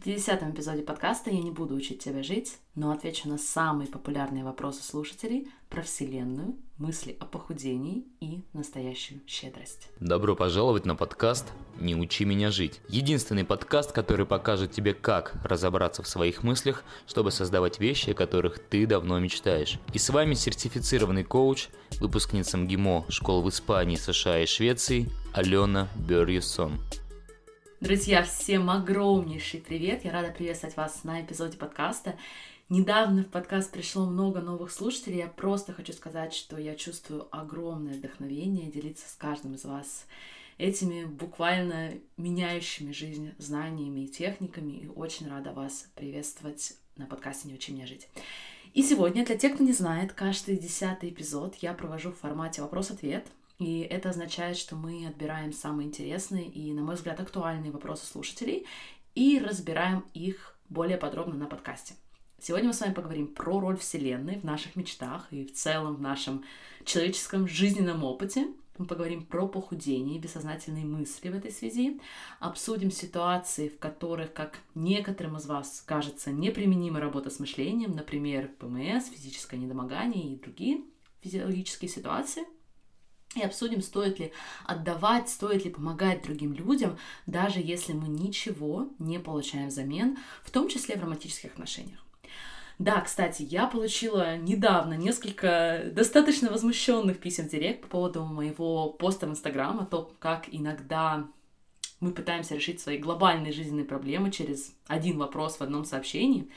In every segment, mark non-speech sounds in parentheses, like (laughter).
В 50 эпизоде подкаста я не буду учить тебя жить, но отвечу на самые популярные вопросы слушателей про Вселенную, мысли о похудении и настоящую щедрость. Добро пожаловать на подкаст «Не учи меня жить». Единственный подкаст, который покажет тебе, как разобраться в своих мыслях, чтобы создавать вещи, о которых ты давно мечтаешь. И с вами сертифицированный коуч, выпускница МГИМО школ в Испании, США и Швеции Алена Берьюсон. Друзья, всем огромнейший привет! Я рада приветствовать вас на эпизоде подкаста. Недавно в подкаст пришло много новых слушателей. Я просто хочу сказать, что я чувствую огромное вдохновение делиться с каждым из вас этими буквально меняющими жизнь знаниями и техниками. И очень рада вас приветствовать на подкасте «Не учи меня жить». И сегодня, для тех, кто не знает, каждый десятый эпизод я провожу в формате вопрос-ответ — и это означает, что мы отбираем самые интересные и, на мой взгляд, актуальные вопросы слушателей и разбираем их более подробно на подкасте. Сегодня мы с вами поговорим про роль Вселенной в наших мечтах и в целом в нашем человеческом жизненном опыте. Мы поговорим про похудение и бессознательные мысли в этой связи. Обсудим ситуации, в которых, как некоторым из вас кажется, неприменима работа с мышлением, например, ПМС, физическое недомогание и другие физиологические ситуации – и обсудим, стоит ли отдавать, стоит ли помогать другим людям, даже если мы ничего не получаем взамен, в том числе в романтических отношениях. Да, кстати, я получила недавно несколько достаточно возмущенных писем в директ по поводу моего поста в Инстаграм о том, как иногда мы пытаемся решить свои глобальные жизненные проблемы через один вопрос в одном сообщении.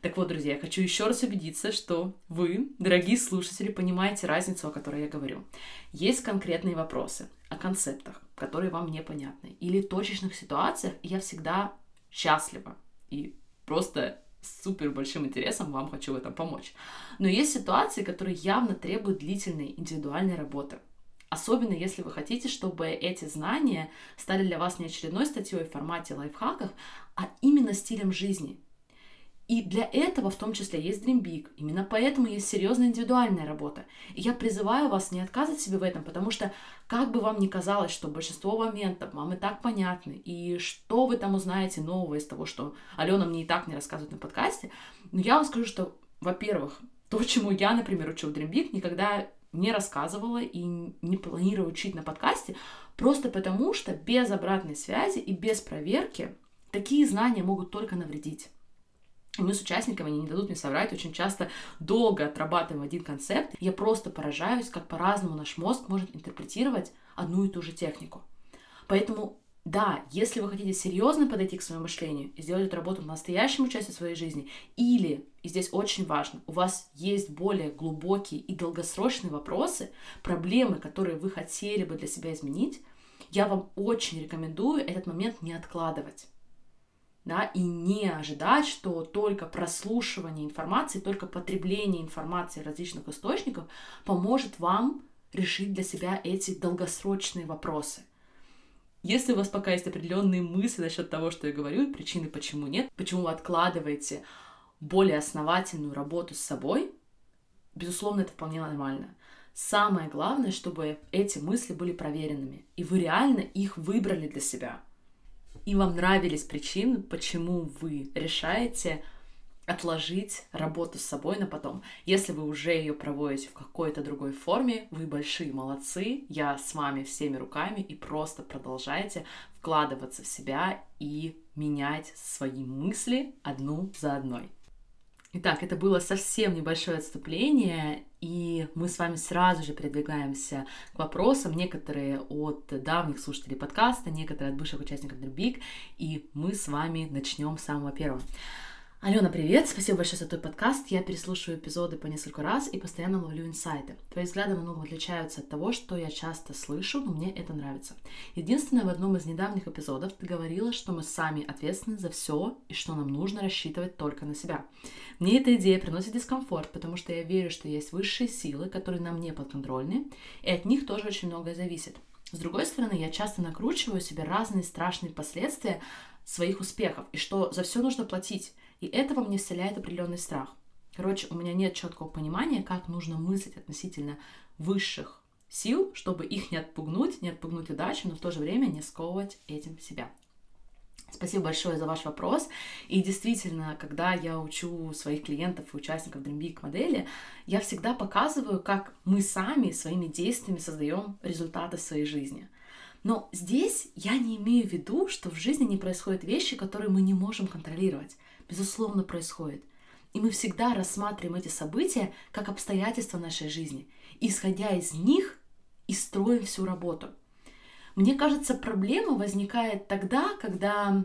Так вот, друзья, я хочу еще раз убедиться, что вы, дорогие слушатели, понимаете разницу, о которой я говорю. Есть конкретные вопросы о концептах, которые вам непонятны, или точечных ситуациях, и я всегда счастлива и просто с супер большим интересом вам хочу в этом помочь. Но есть ситуации, которые явно требуют длительной индивидуальной работы. Особенно если вы хотите, чтобы эти знания стали для вас не очередной статьей в формате лайфхаков, а именно стилем жизни, и для этого в том числе есть Dream Big. Именно поэтому есть серьезная индивидуальная работа. И я призываю вас не отказывать себе в этом, потому что как бы вам ни казалось, что большинство моментов вам и так понятны, и что вы там узнаете нового из того, что Алена мне и так не рассказывает на подкасте, но я вам скажу, что, во-первых, то, чему я, например, учу в Dream Big, никогда не рассказывала и не планирую учить на подкасте, просто потому что без обратной связи и без проверки такие знания могут только навредить. Мы с участниками, они не дадут мне соврать, очень часто долго отрабатываем один концепт. Я просто поражаюсь, как по-разному наш мозг может интерпретировать одну и ту же технику. Поэтому да, если вы хотите серьезно подойти к своему мышлению и сделать эту работу в настоящем участии своей жизни, или, и здесь очень важно, у вас есть более глубокие и долгосрочные вопросы, проблемы, которые вы хотели бы для себя изменить, я вам очень рекомендую этот момент не откладывать да, и не ожидать, что только прослушивание информации, только потребление информации различных источников поможет вам решить для себя эти долгосрочные вопросы. Если у вас пока есть определенные мысли насчет того, что я говорю, причины, почему нет, почему вы откладываете более основательную работу с собой, безусловно, это вполне нормально. Самое главное, чтобы эти мысли были проверенными, и вы реально их выбрали для себя – и вам нравились причины, почему вы решаете отложить работу с собой на потом. Если вы уже ее проводите в какой-то другой форме, вы большие молодцы, я с вами всеми руками и просто продолжайте вкладываться в себя и менять свои мысли одну за одной. Итак, это было совсем небольшое отступление, и мы с вами сразу же передвигаемся к вопросам, некоторые от давних слушателей подкаста, некоторые от бывших участников Дербик, и мы с вами начнем с самого первого. Алена, привет! Спасибо большое за твой подкаст. Я переслушиваю эпизоды по несколько раз и постоянно ловлю инсайты. Твои взгляды много отличаются от того, что я часто слышу, но мне это нравится. Единственное, в одном из недавних эпизодов ты говорила, что мы сами ответственны за все и что нам нужно рассчитывать только на себя. Мне эта идея приносит дискомфорт, потому что я верю, что есть высшие силы, которые нам не подконтрольны, и от них тоже очень многое зависит. С другой стороны, я часто накручиваю себе разные страшные последствия своих успехов, и что за все нужно платить. И это во мне вселяет определенный страх. Короче, у меня нет четкого понимания, как нужно мыслить относительно высших сил, чтобы их не отпугнуть, не отпугнуть удачу, но в то же время не сковывать этим себя. Спасибо большое за ваш вопрос. И действительно, когда я учу своих клиентов и участников Dream Big модели, я всегда показываю, как мы сами своими действиями создаем результаты своей жизни. Но здесь я не имею в виду, что в жизни не происходят вещи, которые мы не можем контролировать. Безусловно, происходит. И мы всегда рассматриваем эти события как обстоятельства нашей жизни. И, исходя из них, и строим всю работу. Мне кажется, проблема возникает тогда, когда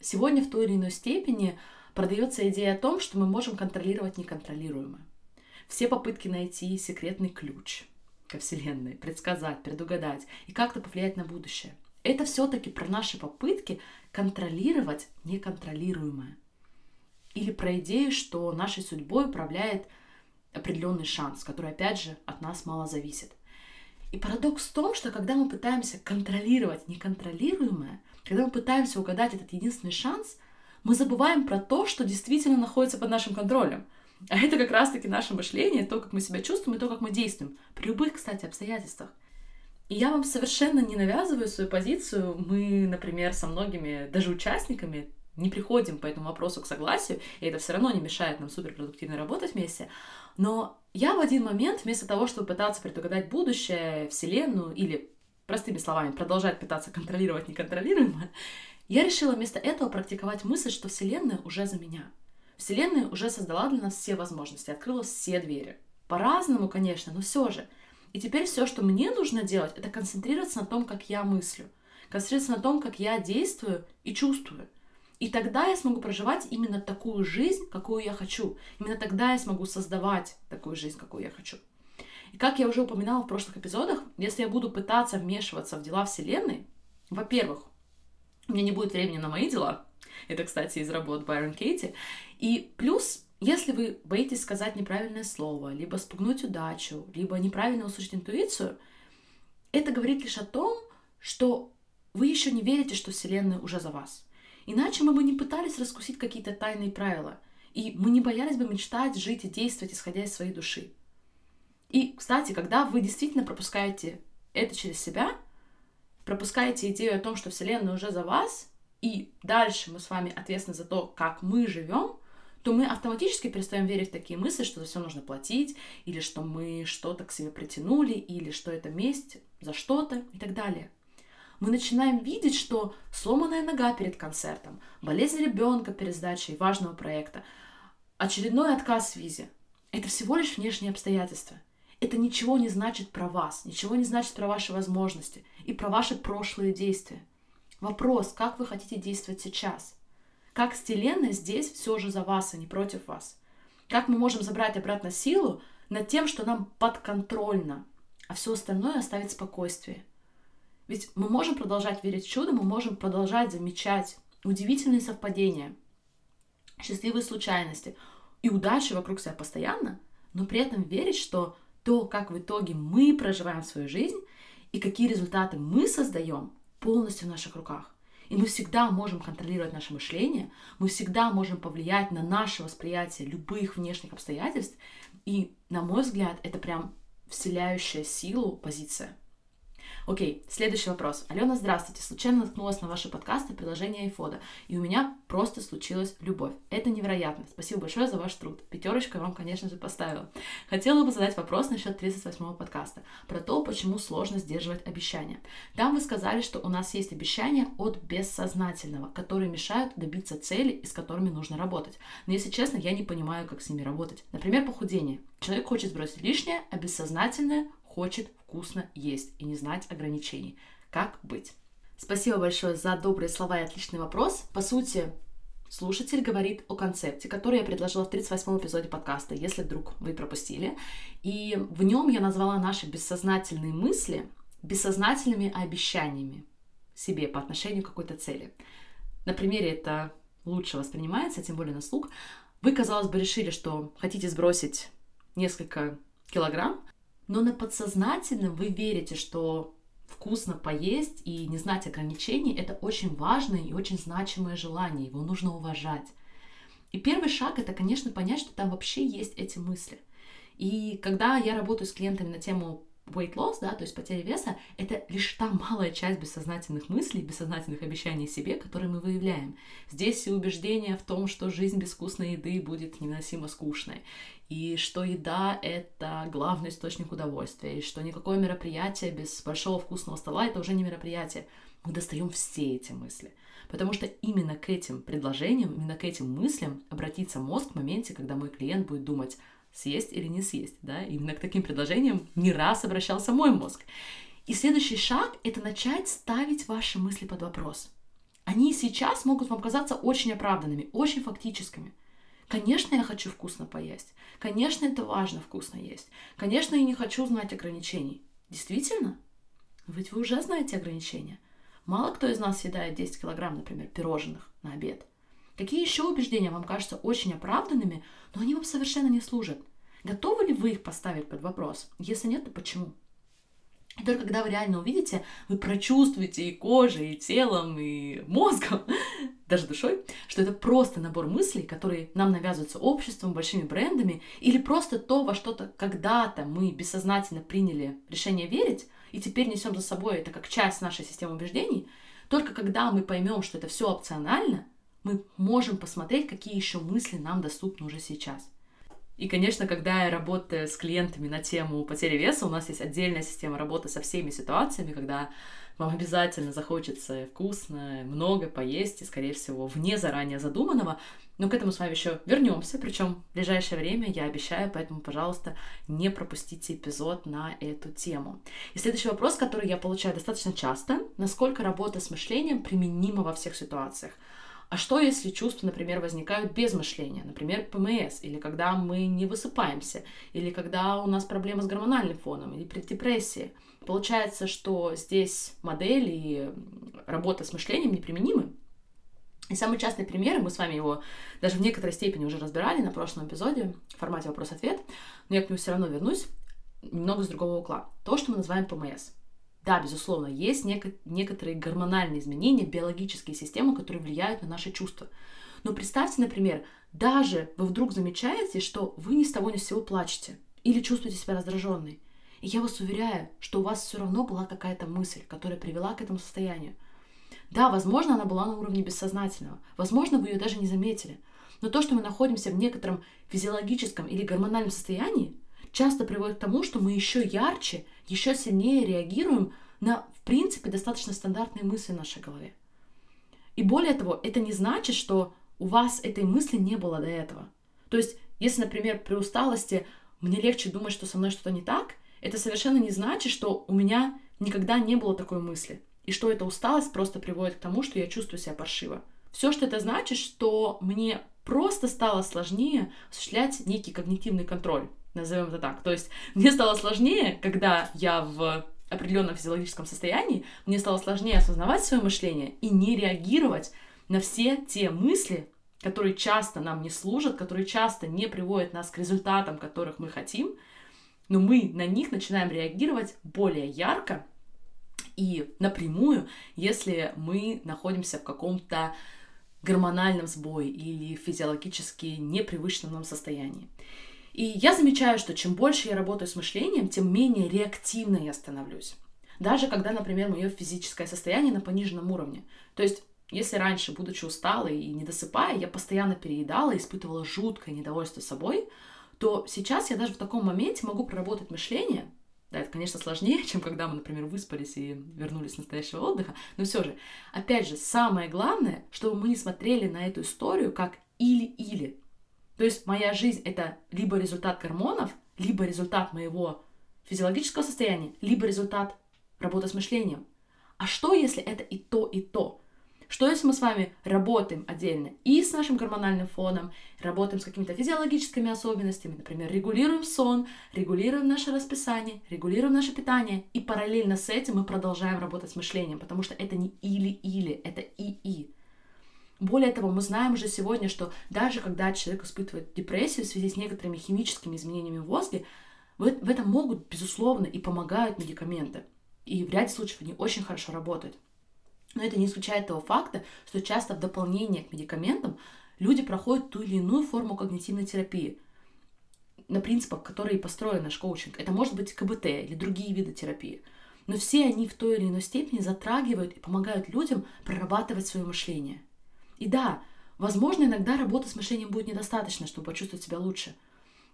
сегодня в той или иной степени продается идея о том, что мы можем контролировать неконтролируемое. Все попытки найти секретный ключ ко Вселенной, предсказать, предугадать и как-то повлиять на будущее. Это все-таки про наши попытки контролировать неконтролируемое. Или про идею, что нашей судьбой управляет определенный шанс, который, опять же, от нас мало зависит. И парадокс в том, что когда мы пытаемся контролировать неконтролируемое, когда мы пытаемся угадать этот единственный шанс, мы забываем про то, что действительно находится под нашим контролем. А это как раз-таки наше мышление, то, как мы себя чувствуем и то, как мы действуем. При любых, кстати, обстоятельствах. И я вам совершенно не навязываю свою позицию. Мы, например, со многими, даже участниками, не приходим по этому вопросу к согласию, и это все равно не мешает нам суперпродуктивно работать вместе. Но я в один момент, вместо того, чтобы пытаться предугадать будущее, Вселенную или, простыми словами, продолжать пытаться контролировать неконтролируемое, я решила вместо этого практиковать мысль, что Вселенная уже за меня. Вселенная уже создала для нас все возможности, открыла все двери. По-разному, конечно, но все же. И теперь все, что мне нужно делать, это концентрироваться на том, как я мыслю, концентрироваться на том, как я действую и чувствую – и тогда я смогу проживать именно такую жизнь, какую я хочу. Именно тогда я смогу создавать такую жизнь, какую я хочу. И как я уже упоминала в прошлых эпизодах, если я буду пытаться вмешиваться в дела Вселенной, во-первых, у меня не будет времени на мои дела. Это, кстати, из работ Байрон Кейти. И плюс, если вы боитесь сказать неправильное слово, либо спугнуть удачу, либо неправильно услышать интуицию, это говорит лишь о том, что вы еще не верите, что Вселенная уже за вас. Иначе мы бы не пытались раскусить какие-то тайные правила, и мы не боялись бы мечтать, жить и действовать, исходя из своей души. И, кстати, когда вы действительно пропускаете это через себя, пропускаете идею о том, что Вселенная уже за вас, и дальше мы с вами ответственны за то, как мы живем, то мы автоматически перестаем верить в такие мысли, что за все нужно платить, или что мы что-то к себе притянули, или что это месть за что-то и так далее мы начинаем видеть, что сломанная нога перед концертом, болезнь ребенка перед сдачей важного проекта, очередной отказ в визе – это всего лишь внешние обстоятельства. Это ничего не значит про вас, ничего не значит про ваши возможности и про ваши прошлые действия. Вопрос, как вы хотите действовать сейчас? Как Вселенная здесь все же за вас, а не против вас? Как мы можем забрать обратно силу над тем, что нам подконтрольно, а все остальное оставить спокойствие – ведь мы можем продолжать верить в чудо, мы можем продолжать замечать удивительные совпадения, счастливые случайности и удачи вокруг себя постоянно, но при этом верить, что то, как в итоге мы проживаем свою жизнь и какие результаты мы создаем, полностью в наших руках. И мы всегда можем контролировать наше мышление, мы всегда можем повлиять на наше восприятие любых внешних обстоятельств. И, на мой взгляд, это прям вселяющая силу позиция. Окей, следующий вопрос. Алена, здравствуйте. Случайно наткнулась на ваши подкасты приложение айфода, и у меня просто случилась любовь. Это невероятно. Спасибо большое за ваш труд. Пятерочку вам, конечно же, поставила. Хотела бы задать вопрос насчет 38-го подкаста, про то, почему сложно сдерживать обещания. Там вы сказали, что у нас есть обещания от бессознательного, которые мешают добиться цели и с которыми нужно работать. Но если честно, я не понимаю, как с ними работать. Например, похудение. Человек хочет сбросить лишнее, а бессознательное хочет вкусно есть и не знать ограничений. Как быть? Спасибо большое за добрые слова и отличный вопрос. По сути, слушатель говорит о концепте, который я предложила в 38-м эпизоде подкаста, если вдруг вы пропустили. И в нем я назвала наши бессознательные мысли бессознательными обещаниями себе по отношению к какой-то цели. На примере это лучше воспринимается, тем более на слух. Вы, казалось бы, решили, что хотите сбросить несколько килограмм, но на подсознательном вы верите, что вкусно поесть и не знать ограничений – это очень важное и очень значимое желание, его нужно уважать. И первый шаг – это, конечно, понять, что там вообще есть эти мысли. И когда я работаю с клиентами на тему weight loss, да, то есть потеря веса, это лишь та малая часть бессознательных мыслей, бессознательных обещаний себе, которые мы выявляем. Здесь и убеждение в том, что жизнь без вкусной еды будет невыносимо скучной, и что еда — это главный источник удовольствия, и что никакое мероприятие без большого вкусного стола — это уже не мероприятие. Мы достаем все эти мысли. Потому что именно к этим предложениям, именно к этим мыслям обратится мозг в моменте, когда мой клиент будет думать, съесть или не съесть, да, именно к таким предложениям не раз обращался мой мозг. И следующий шаг — это начать ставить ваши мысли под вопрос. Они сейчас могут вам казаться очень оправданными, очень фактическими. Конечно, я хочу вкусно поесть. Конечно, это важно вкусно есть. Конечно, я не хочу знать ограничений. Действительно? Ведь вы уже знаете ограничения. Мало кто из нас съедает 10 килограмм, например, пирожных на обед. Какие еще убеждения вам кажутся очень оправданными, но они вам совершенно не служат? Готовы ли вы их поставить под вопрос? Если нет, то почему? И только когда вы реально увидите, вы прочувствуете и кожей, и телом, и мозгом, (laughs) даже душой, что это просто набор мыслей, которые нам навязываются обществом, большими брендами, или просто то, во что-то когда-то мы бессознательно приняли решение верить, и теперь несем за собой это как часть нашей системы убеждений, только когда мы поймем, что это все опционально, мы можем посмотреть, какие еще мысли нам доступны уже сейчас. И, конечно, когда я работаю с клиентами на тему потери веса, у нас есть отдельная система работы со всеми ситуациями, когда вам обязательно захочется вкусно, много поесть, и, скорее всего, вне заранее задуманного. Но к этому с вами еще вернемся, причем в ближайшее время, я обещаю, поэтому, пожалуйста, не пропустите эпизод на эту тему. И следующий вопрос, который я получаю достаточно часто, насколько работа с мышлением применима во всех ситуациях? А что, если чувства, например, возникают без мышления, например, ПМС, или когда мы не высыпаемся, или когда у нас проблемы с гормональным фоном, или при депрессии? Получается, что здесь модель и работа с мышлением неприменимы. И самый частый пример, мы с вами его даже в некоторой степени уже разбирали на прошлом эпизоде в формате вопрос-ответ, но я к нему все равно вернусь немного с другого угла. То, что мы называем ПМС – да, безусловно, есть неко- некоторые гормональные изменения, биологические системы, которые влияют на наши чувства. Но представьте, например, даже вы вдруг замечаете, что вы ни с того ни с сего плачете или чувствуете себя раздраженной. И я вас уверяю, что у вас все равно была какая-то мысль, которая привела к этому состоянию. Да, возможно, она была на уровне бессознательного. Возможно, вы ее даже не заметили. Но то, что мы находимся в некотором физиологическом или гормональном состоянии, часто приводит к тому, что мы еще ярче, еще сильнее реагируем на, в принципе, достаточно стандартные мысли в нашей голове. И более того, это не значит, что у вас этой мысли не было до этого. То есть, если, например, при усталости мне легче думать, что со мной что-то не так, это совершенно не значит, что у меня никогда не было такой мысли. И что эта усталость просто приводит к тому, что я чувствую себя паршиво. Все, что это значит, что мне просто стало сложнее осуществлять некий когнитивный контроль назовем это так. То есть мне стало сложнее, когда я в определенном физиологическом состоянии, мне стало сложнее осознавать свое мышление и не реагировать на все те мысли, которые часто нам не служат, которые часто не приводят нас к результатам, которых мы хотим, но мы на них начинаем реагировать более ярко и напрямую, если мы находимся в каком-то гормональном сбое или физиологически непривычном нам состоянии. И я замечаю, что чем больше я работаю с мышлением, тем менее реактивно я становлюсь. Даже когда, например, мое физическое состояние на пониженном уровне. То есть, если раньше, будучи усталой и не досыпая, я постоянно переедала, испытывала жуткое недовольство собой, то сейчас я даже в таком моменте могу проработать мышление. Да, это, конечно, сложнее, (laughs) чем когда мы, например, выспались и вернулись с настоящего отдыха, но все же, опять же, самое главное, чтобы мы не смотрели на эту историю как или-или. То есть моя жизнь это либо результат гормонов, либо результат моего физиологического состояния, либо результат работы с мышлением. А что, если это и то, и то? Что, если мы с вами работаем отдельно и с нашим гормональным фоном, работаем с какими-то физиологическими особенностями, например, регулируем сон, регулируем наше расписание, регулируем наше питание, и параллельно с этим мы продолжаем работать с мышлением, потому что это не или-или, это и-и. Более того, мы знаем уже сегодня, что даже когда человек испытывает депрессию в связи с некоторыми химическими изменениями в мозге, в этом могут, безусловно, и помогают медикаменты. И в ряде случаев они очень хорошо работают. Но это не исключает того факта, что часто в дополнение к медикаментам люди проходят ту или иную форму когнитивной терапии. на принципах, которые построен наш коучинг. Это может быть КБТ или другие виды терапии. Но все они в той или иной степени затрагивают и помогают людям прорабатывать свое мышление. И да, возможно, иногда работа с мышлением будет недостаточно, чтобы почувствовать себя лучше.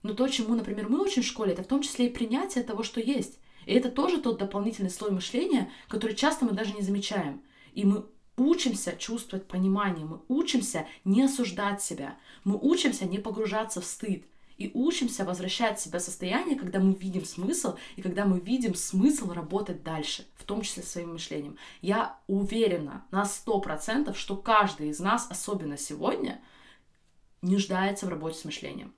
Но то, чему, например, мы учим в школе, это в том числе и принятие того, что есть. И это тоже тот дополнительный слой мышления, который часто мы даже не замечаем. И мы учимся чувствовать понимание, мы учимся не осуждать себя, мы учимся не погружаться в стыд, и учимся возвращать себя в состояние, когда мы видим смысл, и когда мы видим смысл работать дальше, в том числе своим мышлением. Я уверена на сто процентов, что каждый из нас, особенно сегодня, нуждается в работе с мышлением.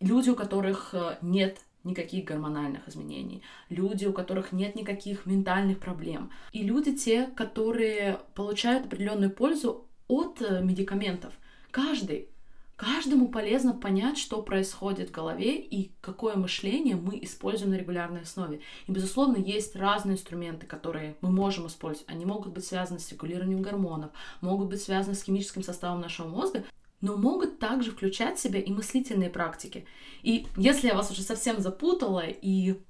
Люди, у которых э, нет никаких гормональных изменений, люди, у которых нет никаких ментальных проблем, и люди те, которые получают определенную пользу от э, медикаментов. Каждый Каждому полезно понять, что происходит в голове и какое мышление мы используем на регулярной основе. И, безусловно, есть разные инструменты, которые мы можем использовать. Они могут быть связаны с регулированием гормонов, могут быть связаны с химическим составом нашего мозга, но могут также включать в себя и мыслительные практики. И если я вас уже совсем запутала и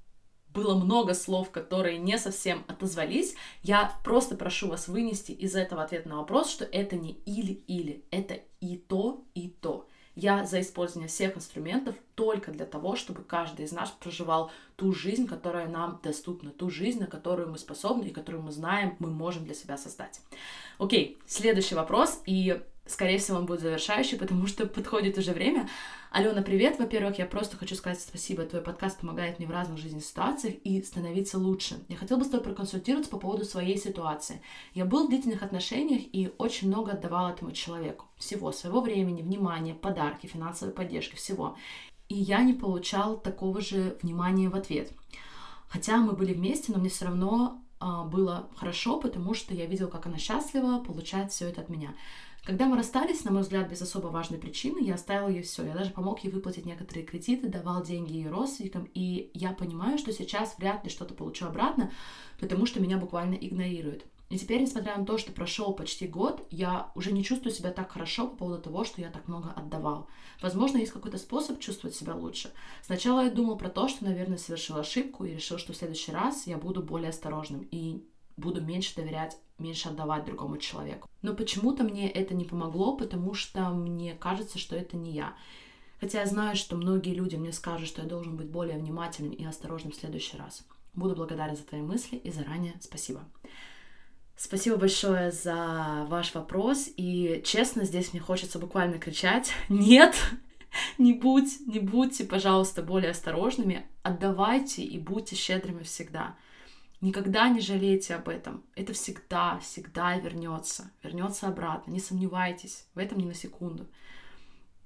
было много слов, которые не совсем отозвались, я просто прошу вас вынести из этого ответ на вопрос, что это не или-или, это и то, и то. Я за использование всех инструментов только для того, чтобы каждый из нас проживал ту жизнь, которая нам доступна, ту жизнь, на которую мы способны и которую мы знаем, мы можем для себя создать. Окей, следующий вопрос, и скорее всего он будет завершающий, потому что подходит уже время. Алена, привет. Во-первых, я просто хочу сказать спасибо. Твой подкаст помогает мне в разных жизненных ситуациях и становиться лучше. Я хотела бы с тобой проконсультироваться по поводу своей ситуации. Я был в длительных отношениях и очень много отдавал этому человеку. Всего, своего времени, внимания, подарки, финансовой поддержки, всего. И я не получал такого же внимания в ответ. Хотя мы были вместе, но мне все равно а, было хорошо, потому что я видела, как она счастлива, получает все это от меня. Когда мы расстались, на мой взгляд, без особо важной причины, я оставила ей все. Я даже помог ей выплатить некоторые кредиты, давал деньги ее родственникам, и я понимаю, что сейчас вряд ли что-то получу обратно, потому что меня буквально игнорируют. И теперь, несмотря на то, что прошел почти год, я уже не чувствую себя так хорошо по поводу того, что я так много отдавал. Возможно, есть какой-то способ чувствовать себя лучше. Сначала я думал про то, что, наверное, совершил ошибку и решил, что в следующий раз я буду более осторожным и буду меньше доверять меньше отдавать другому человеку. Но почему-то мне это не помогло, потому что мне кажется, что это не я. Хотя я знаю, что многие люди мне скажут, что я должен быть более внимательным и осторожным в следующий раз. Буду благодарен за твои мысли и заранее спасибо. Спасибо большое за ваш вопрос. И честно, здесь мне хочется буквально кричать (laughs) «Нет!» Не будь, не будьте, пожалуйста, более осторожными. Отдавайте и будьте щедрыми всегда. Никогда не жалейте об этом. Это всегда, всегда вернется. Вернется обратно. Не сомневайтесь в этом ни на секунду.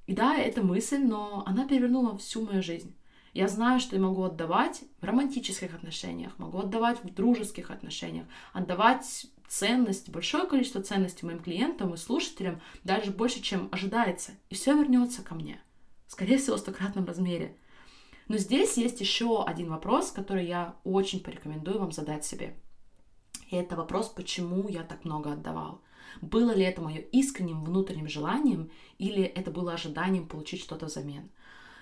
И да, это мысль, но она перевернула всю мою жизнь. Я знаю, что я могу отдавать в романтических отношениях, могу отдавать в дружеских отношениях, отдавать ценность, большое количество ценностей моим клиентам и слушателям, даже больше, чем ожидается. И все вернется ко мне. Скорее всего, в стократном размере. Но здесь есть еще один вопрос, который я очень порекомендую вам задать себе. И это вопрос, почему я так много отдавал. Было ли это мое искренним внутренним желанием или это было ожиданием получить что-то взамен?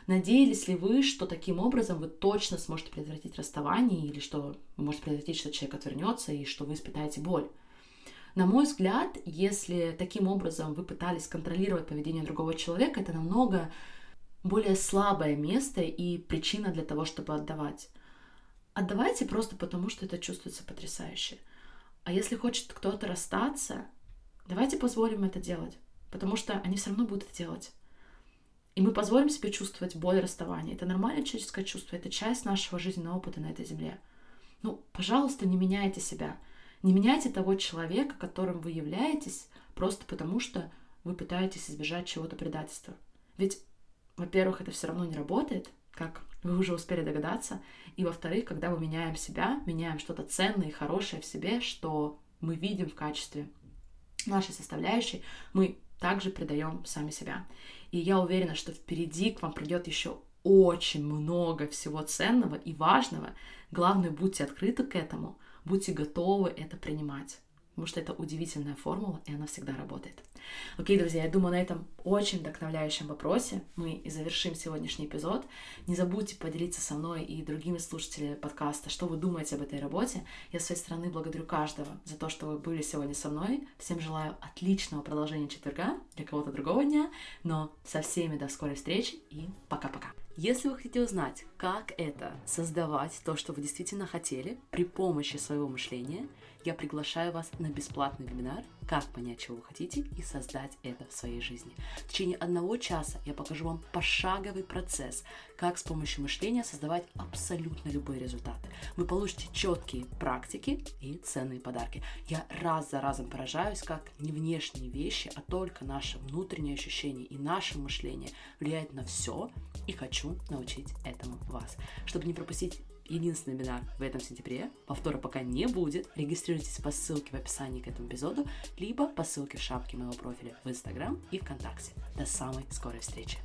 Надеялись ли вы, что таким образом вы точно сможете предотвратить расставание или что вы можете предотвратить, что человек отвернется и что вы испытаете боль? На мой взгляд, если таким образом вы пытались контролировать поведение другого человека, это намного более слабое место и причина для того, чтобы отдавать. Отдавайте просто потому, что это чувствуется потрясающе. А если хочет кто-то расстаться, давайте позволим это делать, потому что они все равно будут это делать. И мы позволим себе чувствовать боль расставания. Это нормальное человеческое чувство, это часть нашего жизненного опыта на этой земле. Ну, пожалуйста, не меняйте себя. Не меняйте того человека, которым вы являетесь, просто потому что вы пытаетесь избежать чего-то предательства. Ведь во-первых, это все равно не работает, как вы уже успели догадаться. И во-вторых, когда мы меняем себя, меняем что-то ценное и хорошее в себе, что мы видим в качестве нашей составляющей, мы также предаем сами себя. И я уверена, что впереди к вам придет еще очень много всего ценного и важного. Главное, будьте открыты к этому, будьте готовы это принимать. Потому что это удивительная формула, и она всегда работает. Окей, друзья, я думаю, на этом очень вдохновляющем вопросе мы и завершим сегодняшний эпизод. Не забудьте поделиться со мной и другими слушателями подкаста, что вы думаете об этой работе. Я с своей стороны благодарю каждого за то, что вы были сегодня со мной. Всем желаю отличного продолжения четверга, для кого-то другого дня, но со всеми до скорой встречи и пока-пока. Если вы хотите узнать, как это создавать то, что вы действительно хотели при помощи своего мышления, я приглашаю вас на бесплатный вебинар «Как понять, чего вы хотите и создать это в своей жизни». В течение одного часа я покажу вам пошаговый процесс, как с помощью мышления создавать абсолютно любые результаты. Вы получите четкие практики и ценные подарки. Я раз за разом поражаюсь, как не внешние вещи, а только наше внутреннее ощущение и наше мышление влияет на все, и хочу научить этому вас. Чтобы не пропустить единственный вебинар в этом сентябре. Повтора пока не будет. Регистрируйтесь по ссылке в описании к этому эпизоду, либо по ссылке в шапке моего профиля в Инстаграм и ВКонтакте. До самой скорой встречи!